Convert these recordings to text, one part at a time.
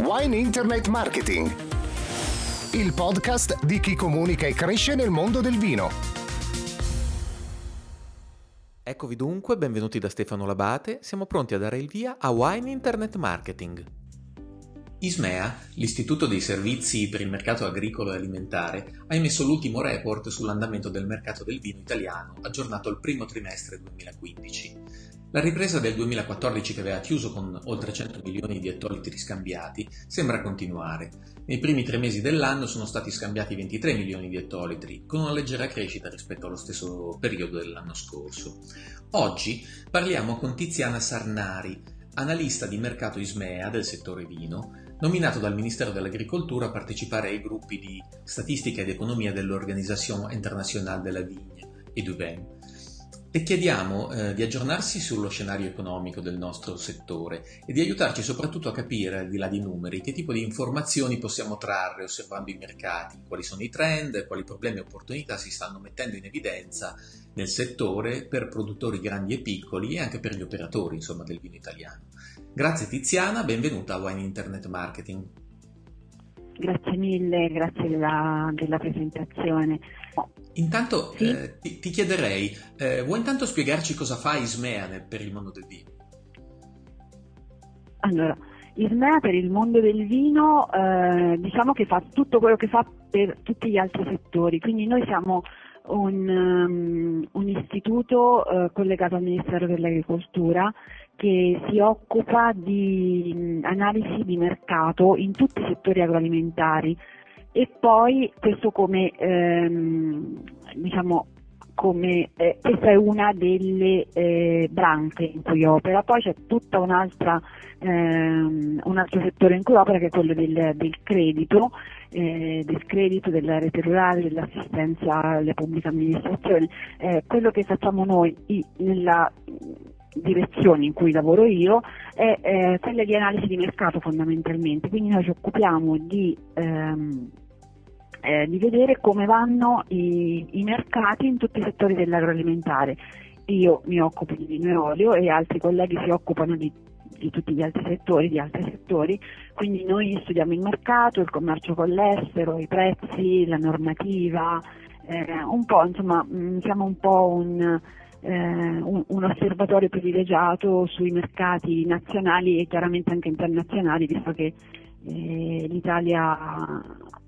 Wine Internet Marketing, il podcast di chi comunica e cresce nel mondo del vino. Eccovi dunque, benvenuti da Stefano Labate, siamo pronti a dare il via a Wine Internet Marketing. Ismea, l'Istituto dei Servizi per il Mercato Agricolo e Alimentare, ha emesso l'ultimo report sull'andamento del mercato del vino italiano, aggiornato al primo trimestre 2015. La ripresa del 2014 che aveva chiuso con oltre 100 milioni di ettolitri scambiati sembra continuare. Nei primi tre mesi dell'anno sono stati scambiati 23 milioni di ettolitri, con una leggera crescita rispetto allo stesso periodo dell'anno scorso. Oggi parliamo con Tiziana Sarnari, analista di mercato Ismea del settore vino, nominato dal Ministero dell'Agricoltura a partecipare ai gruppi di statistica ed economia dell'Organisation Internationale de la Vigne, EDUVEN le chiediamo eh, di aggiornarsi sullo scenario economico del nostro settore e di aiutarci soprattutto a capire, al di là di numeri, che tipo di informazioni possiamo trarre osservando i mercati, quali sono i trend, quali problemi e opportunità si stanno mettendo in evidenza nel settore per produttori grandi e piccoli e anche per gli operatori insomma, del vino italiano. Grazie Tiziana, benvenuta a Wine Internet Marketing. Grazie mille, grazie della, della presentazione. Intanto sì? eh, ti, ti, chiederei, eh, vuoi intanto spiegarci cosa fa Ismea per il mondo del vino? Allora, Ismea per il mondo del vino eh, diciamo che fa tutto quello che fa per tutti gli altri settori, quindi noi siamo un, um, un istituto uh, collegato al Ministero dell'Agricoltura che si occupa di analisi di mercato in tutti i settori agroalimentari, e poi questo come, ehm, diciamo, come eh, questa è una delle eh, branche in cui opera, poi c'è un'altra ehm, un altro settore in cui opera che è quello del, del credito, eh, del credito, della rete rurale, dell'assistenza alle pubbliche amministrazioni. Eh, quello che facciamo noi i, nella direzione in cui lavoro io è eh, quella di analisi di mercato fondamentalmente, quindi noi ci occupiamo di, ehm, eh, di vedere come vanno i, i, mercati in tutti i settori dell'agroalimentare. Io mi occupo di vino e olio e altri colleghi si occupano di, di tutti gli altri settori, di altri settori, quindi noi studiamo il mercato, il commercio con l'estero, i prezzi, la normativa, eh, un po' insomma mm, siamo un po' un eh, un, un, osservatorio privilegiato sui mercati nazionali e chiaramente anche internazionali, visto che eh, l'Italia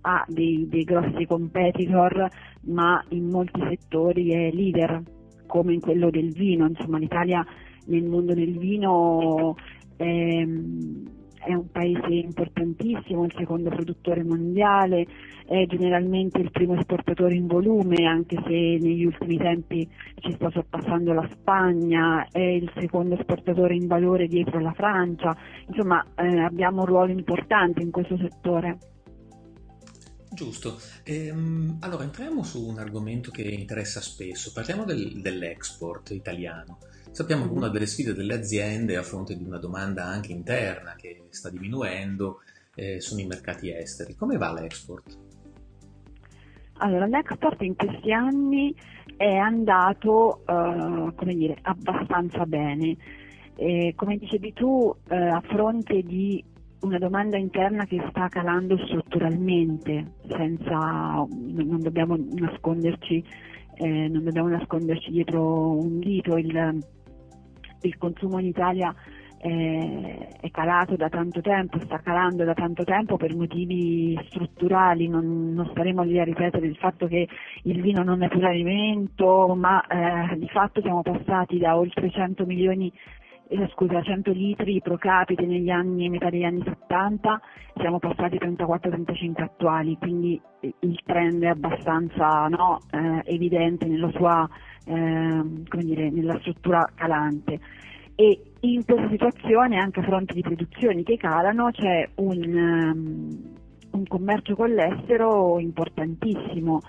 ha dei, dei, grossi competitor, ma in molti settori è leader, come in quello del vino. Insomma, l'Italia nel mondo del vino è, è un paese importantissimo, il secondo produttore mondiale, è generalmente il primo esportatore in volume, anche se negli ultimi tempi ci sta sorpassando la Spagna, è il secondo esportatore in valore dietro la Francia, insomma eh, abbiamo un ruolo importante in questo settore. Giusto, ehm, allora entriamo su un argomento che interessa spesso, parliamo del, dell'export italiano. Sappiamo che una delle sfide delle aziende a fronte di una domanda anche interna che sta diminuendo eh, sono i mercati esteri. Come va l'export? Allora, l'export in questi anni è andato uh, come dire, abbastanza bene. E, come dicevi tu, uh, a fronte di una domanda interna che sta calando strutturalmente, senza, non dobbiamo nasconderci, eh, non dobbiamo nasconderci dietro un dito, il, il consumo in Italia è, calato da tanto tempo, sta calando da tanto tempo per motivi strutturali, non, non staremo lì a ripetere il fatto che il vino non è più l'alimento, ma eh, di fatto siamo passati da oltre 100 milioni eh, scusa, 100 litri pro capite negli anni, metà degli anni 70, siamo passati ai 34-35 attuali, quindi il trend è abbastanza no, eh, evidente nella sua eh, dire, nella struttura calante. E in questa situazione, anche a fronte di produzioni che calano, c'è un, um, un commercio con l'estero importantissimo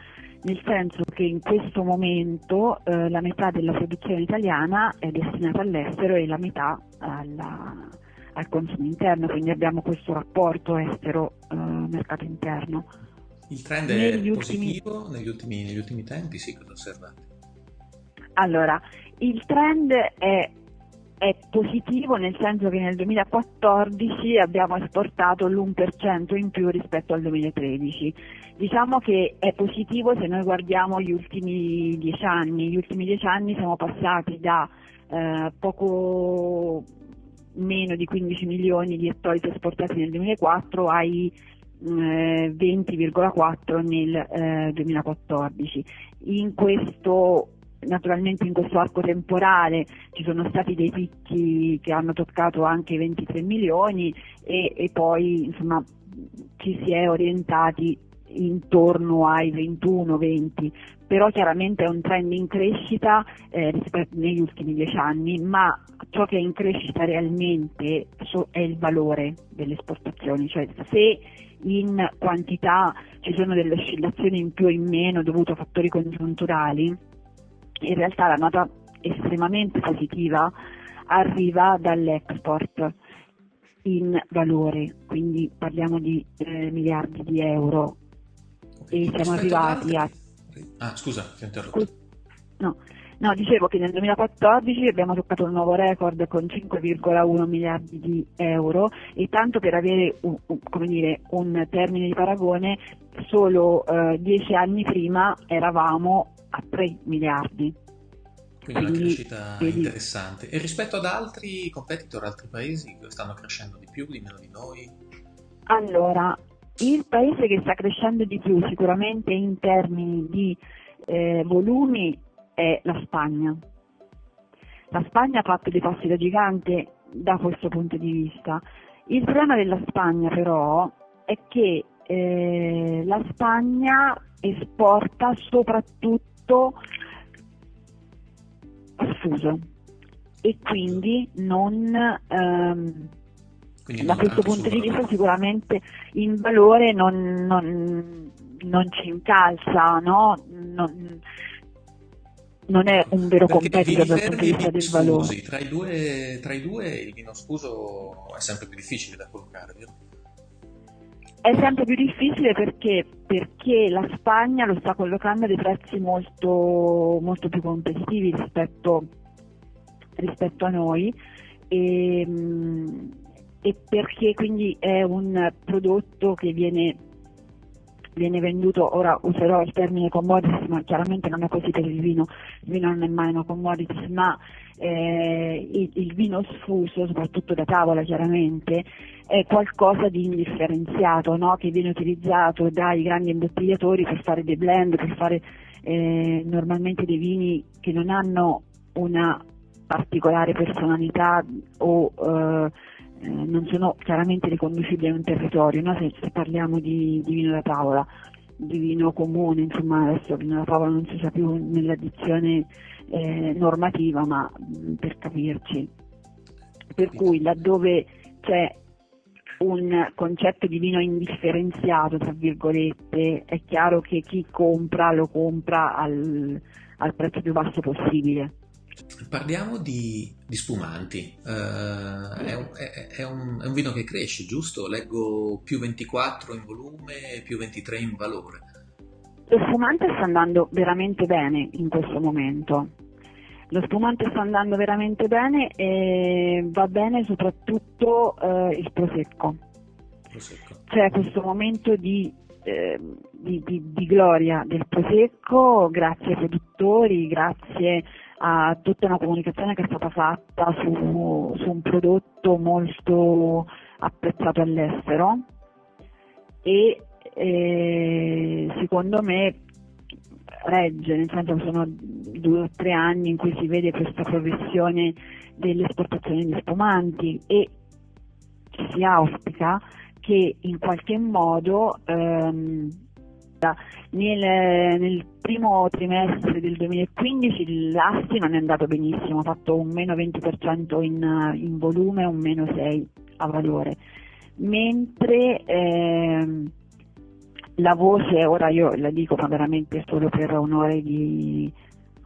nel senso che in questo momento eh, la metà della produzione italiana è destinata all'estero e la metà alla, al consumo interno, quindi abbiamo questo rapporto estero-mercato eh, interno. Il trend è negli positivo ultimi... negli, ultimi, negli ultimi tempi, sì, cosa osservate? Allora, il trend è è positivo nel senso che nel 2014 abbiamo esportato l'1% in più rispetto al 2013. Diciamo che è positivo se noi guardiamo gli ultimi dieci anni. Gli ultimi dieci anni siamo passati da eh, poco meno di 15 milioni di ettoliti esportati nel 2004 ai eh, 20,4 nel eh, 2014. In questo naturalmente in questo arco temporale ci sono stati dei picchi che hanno toccato anche i 23 milioni e, e poi insomma ci si è orientati intorno ai 21-20, però chiaramente è un trend in crescita eh, negli ultimi dieci anni, ma ciò che è in crescita realmente è il valore delle esportazioni, cioè se in quantità ci sono delle oscillazioni in più o in meno dovute a fattori congiunturali, in realtà la nota estremamente positiva arriva dall'export in valore, quindi parliamo di eh, miliardi di euro okay. e siamo arrivati a... Ah, scusa, ti ho interrotto. No. no, dicevo che nel 2014 abbiamo toccato un nuovo record con 5,1 miliardi di euro e tanto per avere un, un, dire, un termine di paragone, solo eh, dieci anni prima eravamo a 3 miliardi. Quindi, una crescita vedi. interessante. E rispetto ad altri competitor, altri paesi che stanno crescendo di più, di meno di noi? Allora, il paese che sta crescendo di più sicuramente in termini di eh, volumi è la Spagna. La Spagna ha fatto dei passi da gigante da questo punto di vista. Il problema della Spagna però è che eh, la Spagna esporta soprattutto sfuso e quindi non ehm, quindi da questo punto di vista sicuramente in valore non, non, non ci incalza, no? non, non è un vero competitor dal punto di vista del valore. Tra i, due, tra i due il vino sfuso è sempre più difficile da collocare, vero? È sempre più difficile perché, perché, la Spagna lo sta collocando a dei prezzi molto, molto più competitivi rispetto, rispetto a noi. E, e, perché quindi è un prodotto che viene, viene venduto, ora userò il termine commodities ma chiaramente non è così per il vino, il vino non è mai una commodities ma eh, il, il vino sfuso, soprattutto da tavola chiaramente, è qualcosa di indifferenziato no? che viene utilizzato dai grandi imbottigliatori per fare dei blend, per fare eh, normalmente dei vini che non hanno una particolare personalità o eh, eh, non sono chiaramente riconducibili a un territorio, no? se, se, parliamo di, di, vino da tavola, di vino comune, insomma adesso vino da tavola non si sa più nell'addizione eh, normativa, ma mh, per capirci. Per cui laddove c'è un concetto di vino indifferenziato, tra virgolette, è chiaro che chi compra lo compra al, al prezzo più basso possibile. Parliamo di, di spumanti, uh, è, un, è, è, un, è, un, vino che cresce, giusto? Leggo più 24 in volume più 23 in valore. Lo spumante sta andando veramente bene in questo momento. Lo spumante sta andando veramente bene e va bene soprattutto eh, il prosecco. prosecco. C'è questo momento di, eh, di, di, di, gloria del prosecco grazie ai produttori, grazie a tutta una comunicazione che è stata fatta su, su un prodotto molto apprezzato all'estero e eh, secondo me regge, nel senso che sono due o tre anni in cui si vede questa progressione dell'esportazione di spumanti e si auspica che in qualche modo ehm, nel, nel, primo trimestre del 2015 l'Asti non è andato benissimo, ha fatto un meno 20% in, in volume un meno 6% a valore, mentre ehm, la voce, ora io la dico ma veramente solo per onore di,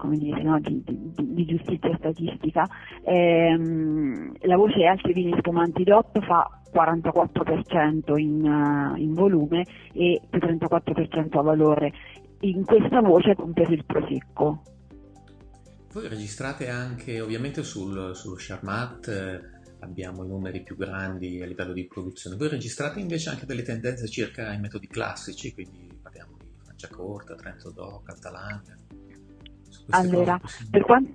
dire, no, di, di, di, giustizia statistica, ehm, la voce altri vini spumanti DOT fa 44% in, uh, in volume e più 34% a valore. In questa voce è compreso il prosecco. Voi registrate anche ovviamente sul, sullo Charmat, eh, abbiamo i numeri più grandi a livello di produzione, voi registrate invece anche delle tendenze circa i metodi classici, quindi parliamo di Franciacorta, Trento Doc, Altalanga. Allora, per quanto...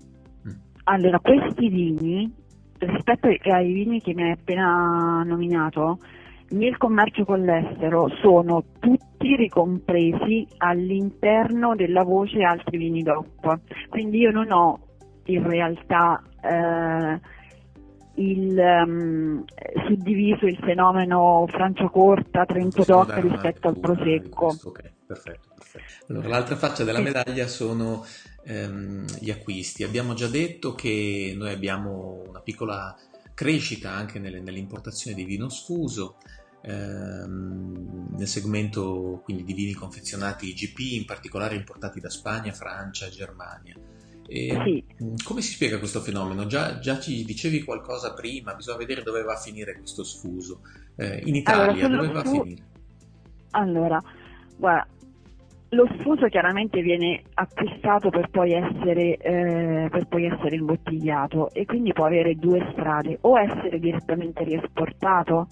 Mm. allora, questi vini, rispetto ai vini che mi hai appena nominato, nel commercio con l'estero sono tutti ricompresi all'interno della voce altri vini DOP. Quindi io non ho in realtà eh, il, um, suddiviso il fenomeno Franciacorta, Trento DOC rispetto al Prosecco. Ok, perfetto, perfetto. Allora, l'altra faccia della medaglia sono ehm, gli acquisti. Abbiamo già detto che noi abbiamo una piccola crescita anche nelle, nell'importazione di vino sfuso, ehm, nel segmento quindi di vini confezionati IGP, in particolare importati da Spagna, Francia Germania. E sì. Mm, come si spiega questo fenomeno? Già, già, ci dicevi qualcosa prima, bisogna vedere dove va a finire questo sfuso. Eh, in Italia allora, dove va a finire? Allora, guarda, lo sfuso chiaramente viene acquistato per poi, essere, eh, per poi essere imbottigliato e quindi può avere due strade, o essere direttamente riesportato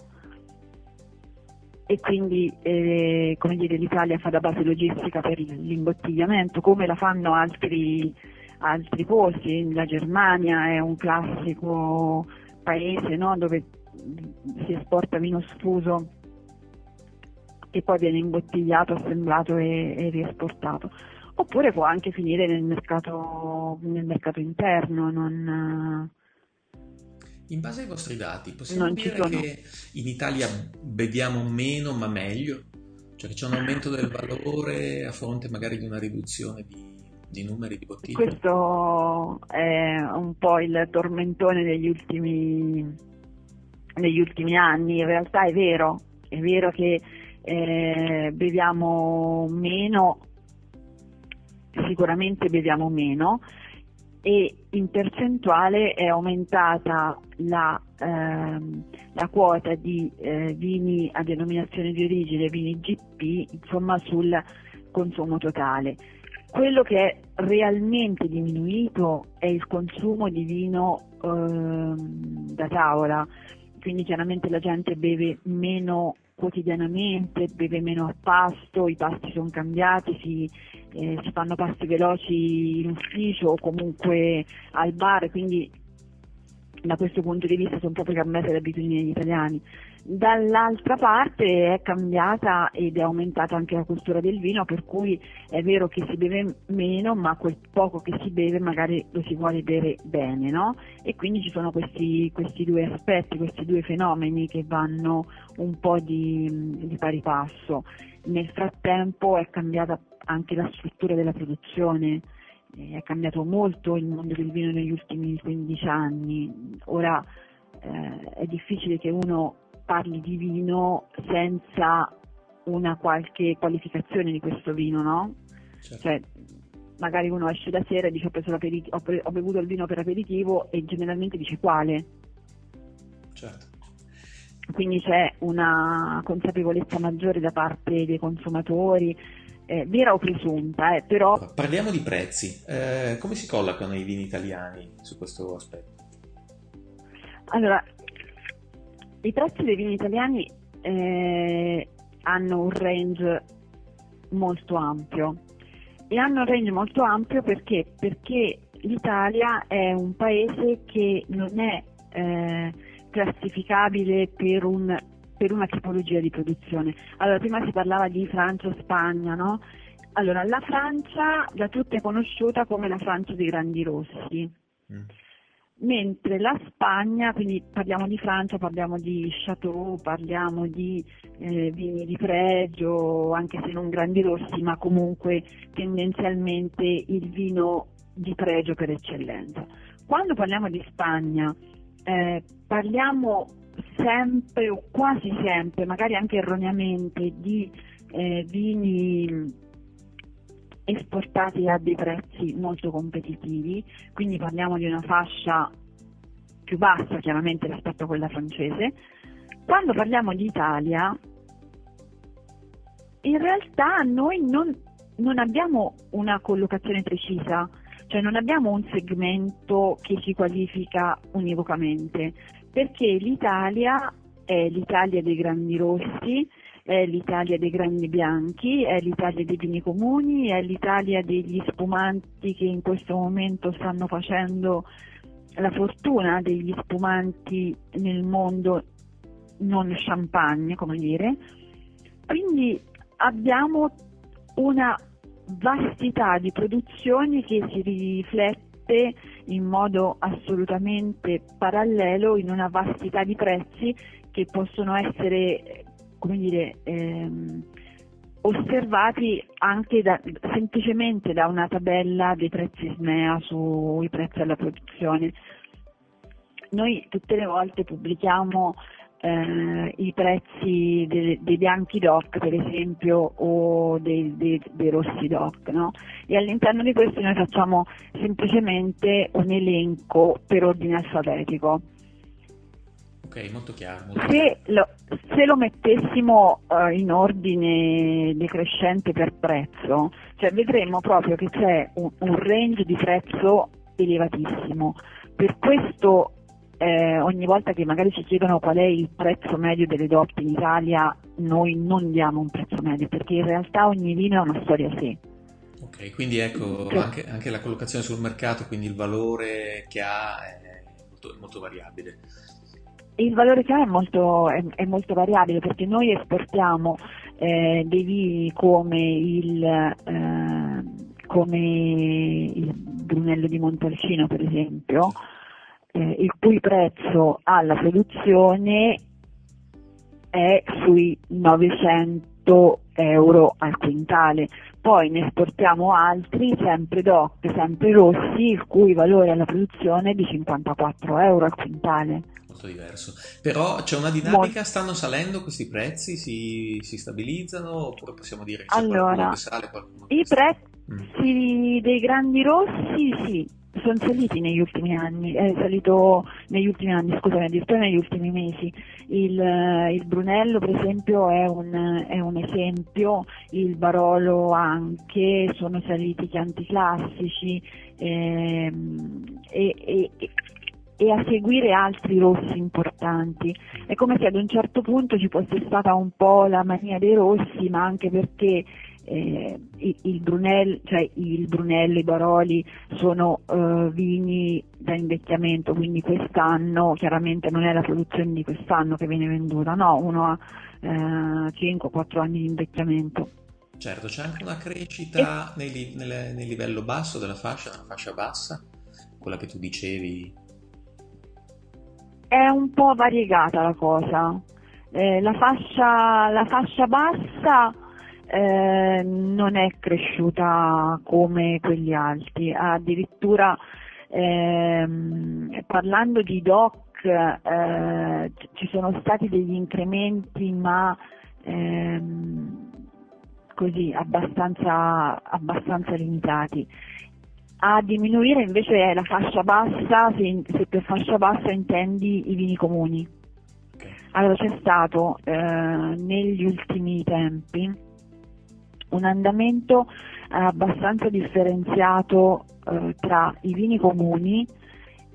e quindi eh, come dire, l'Italia fa da base logistica per l'imbottigliamento, come la fanno altri, altri posti, la Germania è un classico paese no, dove si esporta vino sfuso e poi viene imbottigliato, assemblato e, e riesportato. Oppure può anche finire nel mercato, nel mercato interno. Non, in base ai vostri dati, possiamo non dire che in Italia beviamo meno ma meglio? Cioè che c'è un aumento del valore a fronte magari di una riduzione di, di numeri di bottiglie? Questo è un po' il tormentone degli ultimi, degli ultimi anni. In realtà è vero, è vero che eh, beviamo meno, sicuramente beviamo meno e in percentuale è aumentata la, ehm, la quota di eh, vini a denominazione di origine, vini GP, insomma sul consumo totale. Quello che è realmente diminuito è il consumo di vino ehm, da tavola, quindi chiaramente la gente beve meno quotidianamente, beve meno a pasto, i pasti sono cambiati, si, eh, si fanno pasti veloci in ufficio o comunque al bar, quindi da questo punto di vista sono proprio cambiate le abitudini degli italiani. Dall'altra parte è cambiata ed è aumentata anche la cultura del vino, per cui è vero che si beve meno, ma quel poco che si beve magari lo si vuole bere bene, no? E quindi ci sono questi, questi due aspetti, questi due fenomeni che vanno un po' di, di pari passo. Nel frattempo è cambiata anche la struttura della produzione, è cambiato molto il mondo del vino negli ultimi 15 anni. Ora eh, è difficile che uno parli di vino senza una qualche qualificazione di questo vino, no? Certo. Cioè, magari uno esce da sera e dice ho, pre- ho, bevuto il vino per aperitivo e generalmente dice quale. Certo. Quindi c'è una consapevolezza maggiore da parte dei consumatori, eh, vera o presunta, eh, però... Parliamo di prezzi, eh, come si collocano i vini italiani su questo aspetto? Allora, i prezzi dei vini italiani eh, hanno un range molto ampio e hanno un range molto ampio perché? Perché l'Italia è un paese che non è eh, classificabile per, un, per, una tipologia di produzione. Allora, prima si parlava di Francia, Spagna, no? Allora, la Francia da tutti è conosciuta come la Francia dei grandi rossi. Mm mentre la Spagna, quindi parliamo di Francia, parliamo di Chateau, parliamo di eh, vini di pregio, anche se non grandi rossi, ma comunque tendenzialmente il vino di pregio per eccellenza. Quando parliamo di Spagna, eh, parliamo sempre o quasi sempre, magari anche erroneamente, di eh, vini esportati a dei prezzi molto competitivi, quindi parliamo di una fascia più bassa chiaramente rispetto a quella francese. Quando parliamo di Italia, in realtà noi non, non abbiamo una collocazione precisa, cioè non abbiamo un segmento che si qualifica univocamente, perché l'Italia è l'Italia dei grandi rossi, è l'Italia dei grandi bianchi, è l'Italia dei vini comuni, è l'Italia degli spumanti che in questo momento stanno facendo la fortuna degli spumanti nel mondo non champagne, come dire. Quindi abbiamo una vastità di produzioni che si riflette in modo assolutamente parallelo in una vastità di prezzi che possono essere, come dire, ehm, osservati anche da, semplicemente da una tabella dei prezzi SMEA sui prezzi alla produzione. Noi tutte le volte pubblichiamo eh, i prezzi dei, dei, bianchi DOC per esempio o dei, dei, dei rossi DOC no? e all'interno di questi noi facciamo semplicemente un elenco per ordine alfabetico. Ok, molto chiaro. Molto se, lo, se, lo, mettessimo uh, in ordine decrescente per prezzo, cioè vedremmo proprio che c'è un, un range di prezzo elevatissimo. Per questo eh, ogni volta che magari ci chiedono qual è il prezzo medio delle DOP in Italia, noi non diamo un prezzo medio perché in realtà ogni vino è una storia a sé. Ok, quindi ecco cioè, anche, anche, la collocazione sul mercato, quindi il valore che ha è molto, molto variabile. Il valore che ha è molto, è, è molto variabile perché noi esportiamo eh, dei vini come il, eh, come il Brunello di Montalcino per esempio, eh, il cui prezzo alla produzione è sui 900 euro al quintale. Poi ne esportiamo altri, sempre DOC, sempre rossi, il cui valore alla produzione è di 54 euro al quintale. Molto diverso. Però c'è una dinamica, stanno salendo questi prezzi, si, si stabilizzano oppure possiamo dire che allora, sale, I prezzi mm. dei grandi rossi sì, sono saliti negli ultimi anni, è salito negli ultimi anni, scusami, addirittura negli ultimi mesi. Il, il Brunello per esempio è un, è un, esempio, il Barolo anche, sono saliti i chianti classici ehm, e, e, e a seguire altri rossi importanti. È come se ad un certo punto ci fosse stata un po' la mania dei rossi, ma anche perché eh, il, Brunello, cioè il Brunello, i Baroli sono eh, vini da invecchiamento, quindi quest'anno chiaramente non è la produzione di quest'anno che viene venduta, no, uno ha eh, 5-4 anni di invecchiamento. Certo, c'è anche una crescita e... nel, nel, nel, livello basso della fascia, nella fascia bassa, quella che tu dicevi. È un po' variegata la cosa. Eh, la, fascia, la fascia bassa eh, non è cresciuta come quelli alti, addirittura ehm, parlando di DOC eh, ci sono stati degli incrementi ma ehm, così abbastanza, abbastanza limitati. A diminuire invece è la fascia bassa, se, se per fascia bassa intendi i vini comuni. Allora c'è stato eh, negli ultimi tempi un andamento abbastanza differenziato eh, tra i vini comuni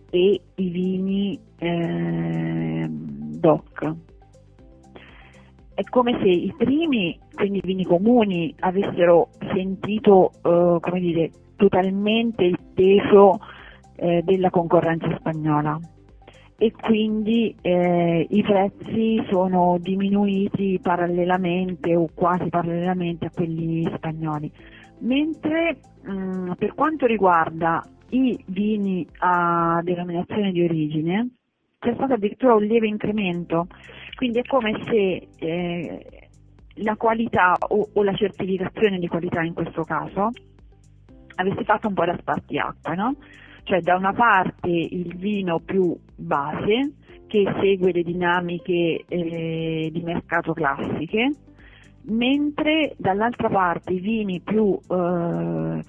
e i vini eh, DOC. È come se i primi, quindi i vini comuni, avessero sentito eh, dire, totalmente il peso eh, della concorrenza spagnola e quindi eh, i prezzi sono diminuiti parallelamente o quasi parallelamente a quelli spagnoli. Mentre mh, mm, per quanto riguarda i vini a denominazione di origine c'è stato addirittura un lieve incremento, quindi è come se eh, la qualità o, o, la certificazione di qualità in questo caso avesse fatto un po' da spartiacque, no? Cioè da una parte il vino più base che segue le dinamiche eh, di mercato classiche, mentre dall'altra parte i vini più eh,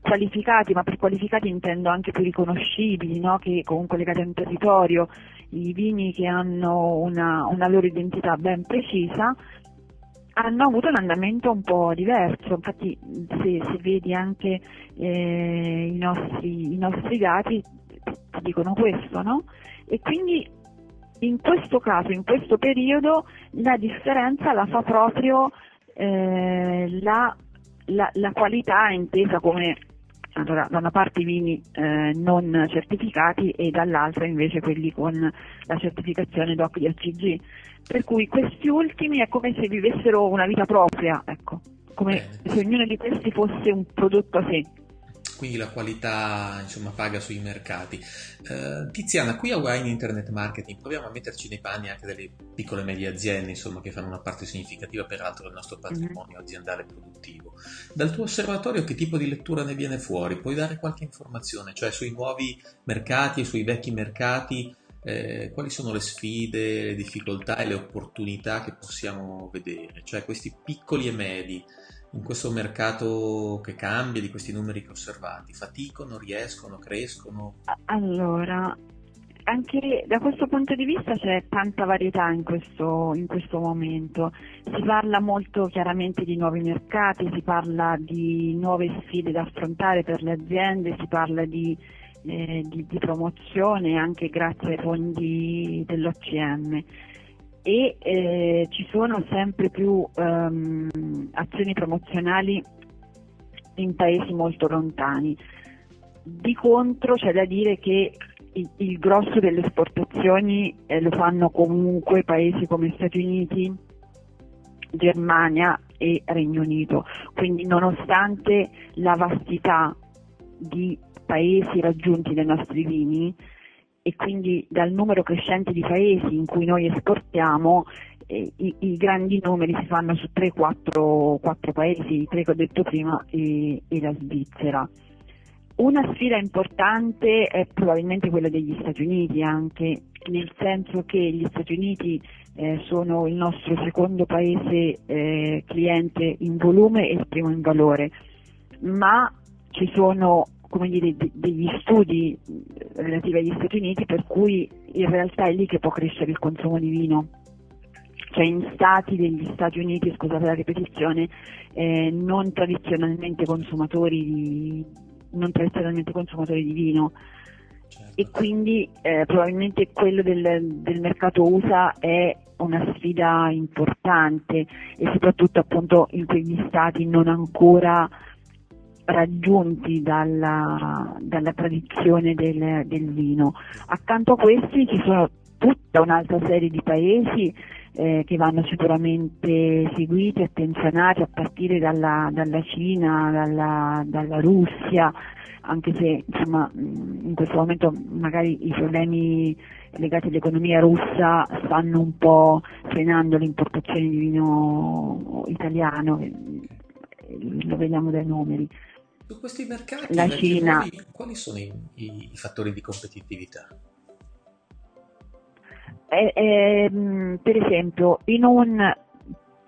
qualificati, ma per qualificati intendo anche più riconoscibili, no? che comunque legati a un territorio, i vini che hanno una, una loro identità ben precisa, hanno avuto un andamento un po' diverso, infatti se, se vedi anche eh, i, nostri, i, nostri, dati ti dicono questo, no? E quindi in questo caso, in questo periodo, la differenza la fa proprio eh, la, la, la, qualità intesa come allora, da una parte i vini eh, non certificati e dall'altra invece quelli con la certificazione DOC di ACG. Per cui questi ultimi è come se vivessero una vita propria, ecco, come Bene. se ognuno di questi fosse un prodotto a sé quindi la qualità insomma paga sui mercati. Uh, Tiziana, qui a Wine Internet Marketing proviamo a metterci nei panni anche delle piccole e medie aziende insomma, che fanno una parte significativa peraltro del nostro mhm. patrimonio aziendale produttivo. Dal tuo osservatorio che tipo di lettura ne viene fuori? Puoi dare qualche informazione, cioè sui nuovi mercati e sui vecchi mercati? Eh, quali sono le sfide, le difficoltà e le opportunità che possiamo vedere? Cioè questi piccoli e medi in questo mercato che cambia, di questi numeri che osservati? Faticano, riescono, crescono? Allora, anche da questo punto di vista c'è tanta varietà in questo, in questo, momento. Si parla molto chiaramente di nuovi mercati, si parla di nuove sfide da affrontare per le aziende, si parla di, eh, di, di promozione anche grazie ai fondi dell'OCM e eh, ci sono sempre più um, azioni promozionali in paesi molto lontani. Di contro c'è da dire che il, il grosso delle esportazioni eh, lo fanno comunque paesi come Stati Uniti, Germania e Regno Unito, quindi nonostante la vastità di paesi raggiunti dai nostri vini, e quindi dal numero crescente di paesi in cui noi esportiamo eh, i, i, grandi numeri si fanno su 3-4 paesi, i tre che ho detto prima e, e, la Svizzera. Una sfida importante è probabilmente quella degli Stati Uniti anche, nel senso che gli Stati Uniti eh, sono il nostro secondo paese eh, cliente in volume e il primo in valore, ma ci sono dire, de- degli studi relativi agli Stati Uniti per cui in realtà è lì che può crescere il consumo di vino. Cioè in stati degli Stati Uniti, scusate la ripetizione, eh, non, tradizionalmente consumatori di, non tradizionalmente consumatori di vino. Certo. E quindi eh, probabilmente quello del, del mercato USA è una sfida importante e soprattutto appunto in quegli stati non ancora raggiunti dalla, dalla tradizione del, del, vino. Accanto a questi ci sono tutta un'altra serie di paesi eh, che vanno sicuramente seguiti, attenzionati a partire dalla, dalla Cina, dalla, dalla, Russia, anche se insomma, in questo momento magari i problemi legati all'economia russa stanno un po' frenando l'importazione di vino italiano, lo vediamo dai numeri. Su questi mercati, la Cina. Nuovi, quali sono i, i, i, fattori di competitività? Eh, eh, per esempio, in un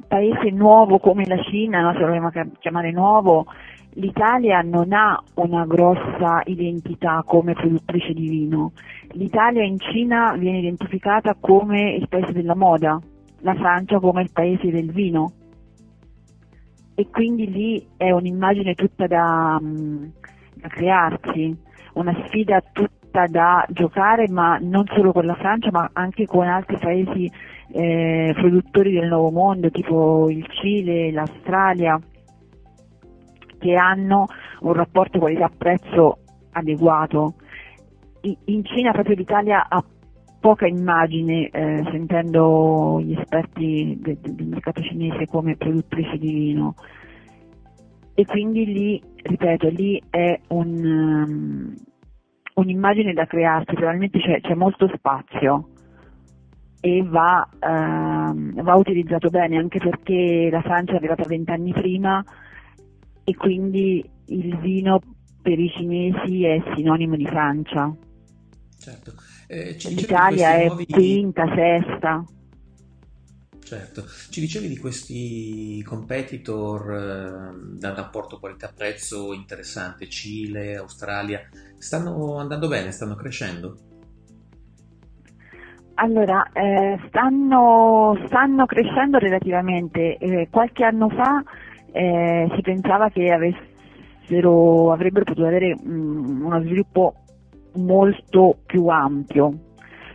paese nuovo come la Cina, no, se lo vogliamo chiamare nuovo, l'Italia non ha una grossa identità come produttrice di vino. L'Italia in Cina viene identificata come il paese della moda, la Francia come il paese del vino e quindi lì è un'immagine tutta da, mm, da crearsi, una sfida tutta da giocare, ma non solo con la Francia, ma anche con altri paesi eh, produttori del nuovo mondo, tipo il Cile, l'Australia, che hanno un rapporto qualità-prezzo adeguato. In Cina proprio l'Italia ha poca immagine, eh, sentendo gli esperti del, del mercato cinese come produttrici di vino. E quindi lì, ripeto, lì è un, um, un'immagine da crearsi, probabilmente c'è, c'è molto spazio e va, uh, va, utilizzato bene anche perché la Francia è arrivata vent'anni prima e quindi il vino per i cinesi è sinonimo di Francia. Certo. Eh, L'Italia è nuovi... quinta, sesta. Certo, ci dicevi di questi competitor eh, dal rapporto qualità-prezzo interessante, Cile, Australia, stanno andando bene, stanno crescendo? Allora, eh, stanno, stanno, crescendo relativamente. Eh, qualche anno fa eh, si pensava che avessero, avrebbero potuto avere mh, mm, uno sviluppo molto più ampio.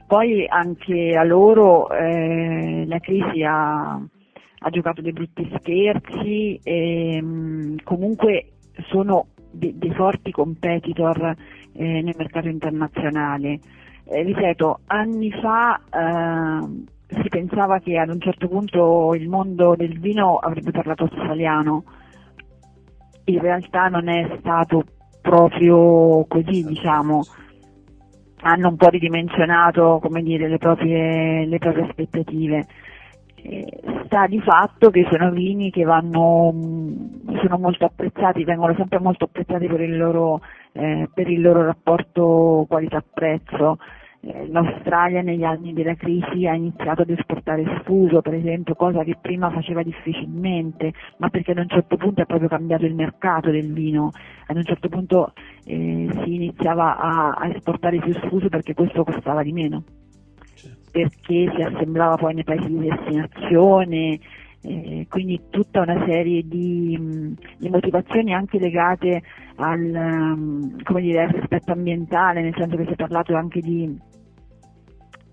Poi anche a loro eh, la crisi ha, ha, giocato dei brutti scherzi e mh, mm, comunque sono de- dei forti competitor eh, nel mercato internazionale. Eh, ripeto, anni fa eh, si pensava che ad un certo punto il mondo del vino avrebbe parlato australiano, in realtà non è stato proprio così, diciamo, hanno un po' ridimensionato dire, le, proprie, le proprie aspettative. Sta di fatto che sono vini che vanno, sono molto apprezzati, vengono sempre molto apprezzati per il loro, eh, per il loro rapporto qualità-prezzo. Eh, L'Australia negli anni della crisi ha iniziato ad esportare sfuso, per esempio, cosa che prima faceva difficilmente, ma perché ad un certo punto è proprio cambiato il mercato del vino, ad un certo punto eh, si iniziava a, a, esportare più sfuso perché questo costava di meno, certo. perché si assemblava poi nei paesi di destinazione, eh, quindi tutta una serie di, di, motivazioni anche legate al, dire, al, rispetto ambientale, nel senso che si è parlato anche di,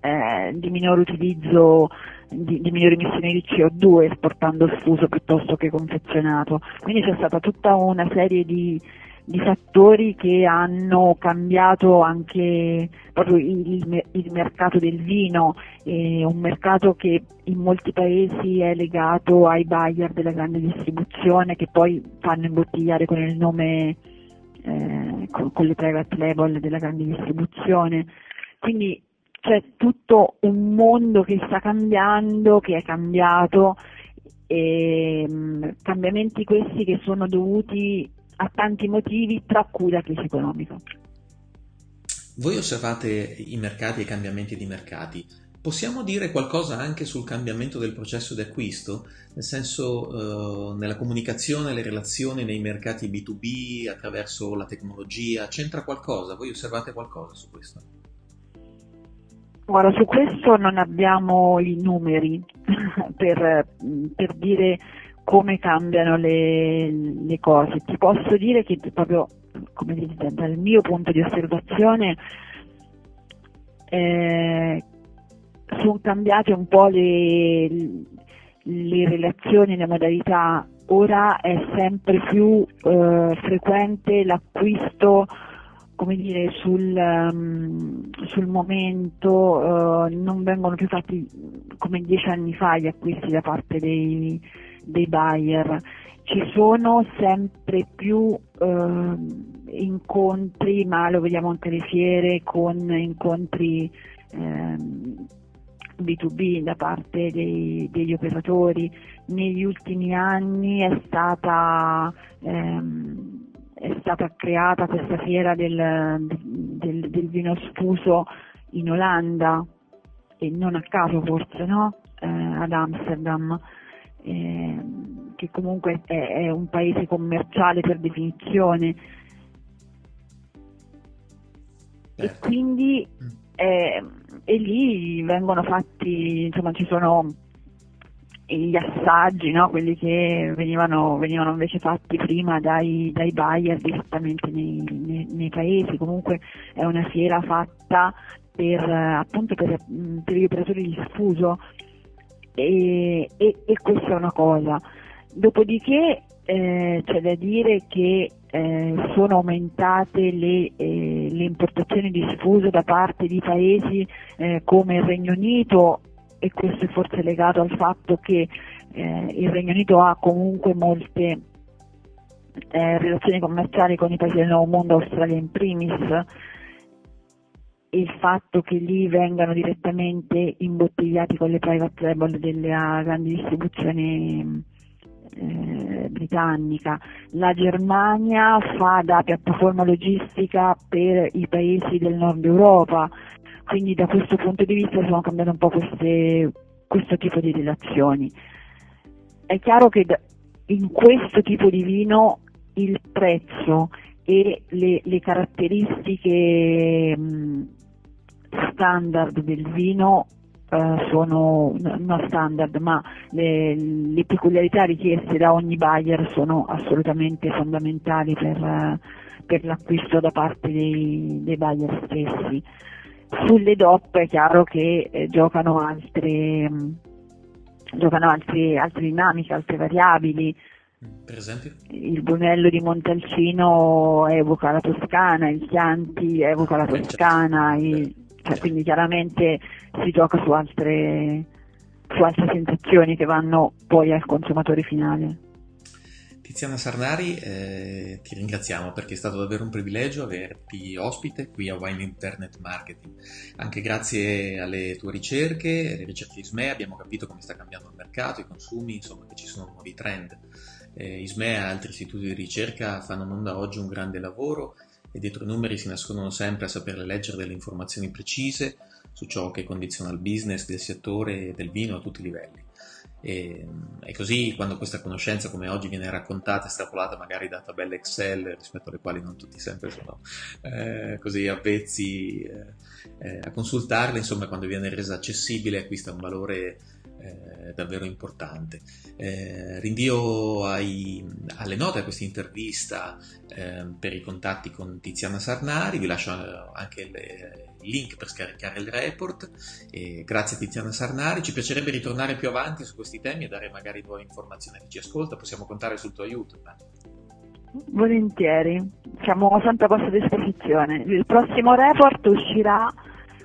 eh, di minor utilizzo, di, di, minori emissioni di CO2 esportando sfuso piuttosto che confezionato. Quindi c'è stata tutta una serie di, di fattori che hanno cambiato anche proprio il, il mercato del vino, eh, un mercato che in molti paesi è legato ai buyer della grande distribuzione che poi fanno imbottigliare con il nome, eh, con, con le private label della grande distribuzione. Quindi c'è tutto un mondo che sta cambiando, che è cambiato, e, mh, cambiamenti questi che sono dovuti a tanti motivi, tra cui la crisi economica. Voi osservate i mercati e i cambiamenti di mercati. Possiamo dire qualcosa anche sul cambiamento del processo di acquisto? Nel senso, eh, nella comunicazione, le relazioni nei mercati B2B, attraverso la tecnologia, c'entra qualcosa? Voi osservate qualcosa su questo? Guarda, su questo non abbiamo i numeri per, per dire come cambiano le, le, cose. Ti posso dire che proprio dire, dal mio punto di osservazione eh, sono cambiate un po' le, le relazioni, le modalità. Ora è sempre più eh, frequente l'acquisto come dire, sul, um, sul momento, uh, non vengono più fatti come dieci anni fa gli acquisti da parte dei, dei buyer. Ci sono sempre più uh, incontri, ma lo vediamo anche alle fiere, con incontri um, B2B da parte dei, degli operatori. Negli ultimi anni è stata um, è stata creata questa fiera del, del, del vino sfuso in Olanda e non a caso forse no? eh, ad Amsterdam eh, che comunque è, è, un paese commerciale per definizione e certo. quindi mm. eh, e lì vengono fatti insomma ci sono gli assaggi, no? quelli che venivano, venivano, invece fatti prima dai, dai buyer direttamente nei, nei, nei, paesi, comunque è una fiera fatta per, appunto per, per gli operatori di sfuso e, e, e, questa è una cosa. Dopodiché eh, c'è da dire che eh, sono aumentate le, eh, le, importazioni di sfuso da parte di paesi eh, come il Regno Unito e questo è forse legato al fatto che eh, il Regno Unito ha comunque molte eh, relazioni commerciali con i paesi del nuovo mondo, Australia in primis, il fatto che lì vengano direttamente imbottigliati con le private label della grande distribuzione eh, britannica. La Germania fa da piattaforma logistica per i paesi del nord Europa, quindi da questo punto di vista sono cambiate un po' queste, questo tipo di relazioni. È chiaro che in questo tipo di vino il prezzo e le, le caratteristiche standard del vino uh, sono non standard, ma le, le, peculiarità richieste da ogni buyer sono assolutamente fondamentali per, per l'acquisto da parte dei, dei, buyer stessi. Sulle DOP è chiaro che eh, giocano altre, um, giocano altre, altre dinamiche, altre variabili. Per esempio? Il Brunello di Montalcino evoca la Toscana, il Chianti evoca la certo. Toscana, il, cioè, quindi chiaramente si gioca su altre, su altre sensazioni che vanno poi al consumatore finale. Tiziana Sarnari, eh, ti ringraziamo perché è stato davvero un privilegio averti ospite qui a Wine Internet Marketing. Anche grazie alle tue ricerche, alle ricerche di SME, abbiamo capito come sta cambiando il mercato, i consumi, insomma che ci sono nuovi trend. Eh, ISME e altri istituti di ricerca fanno non da oggi un grande lavoro e dietro i numeri si nascondono sempre a saperle leggere delle informazioni precise su ciò che condiziona il business del settore del vino a tutti i livelli. E, e, così quando questa conoscenza come oggi viene raccontata, estrapolata magari da tabelle Excel rispetto alle quali non tutti sempre sono eh, così avvezzi eh, eh, a consultarle, insomma quando viene resa accessibile acquista un valore eh, davvero importante. Eh, rinvio ai, alle note a questa intervista eh, per i contatti con Tiziana Sarnari, vi lascio anche il, link per scaricare il report. grazie a Tiziana Sarnari, ci piacerebbe ritornare più avanti su questi temi e dare magari nuove informazioni a chi ci ascolta, possiamo contare sul tuo aiuto. Volentieri, siamo a santa vostra disposizione. Il prossimo report uscirà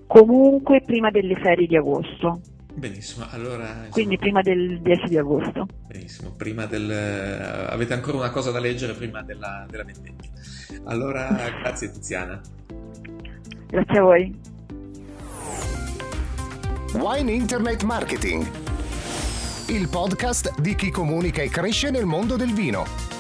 comunque prima delle ferie di agosto. Benissimo, allora... Insomma, Quindi prima del 10 di agosto. Benissimo, prima del... avete ancora una cosa da leggere prima della, della vendemmia. Allora, grazie Tiziana. Grazie a voi. Wine Internet Marketing, il podcast di chi comunica e cresce nel mondo del vino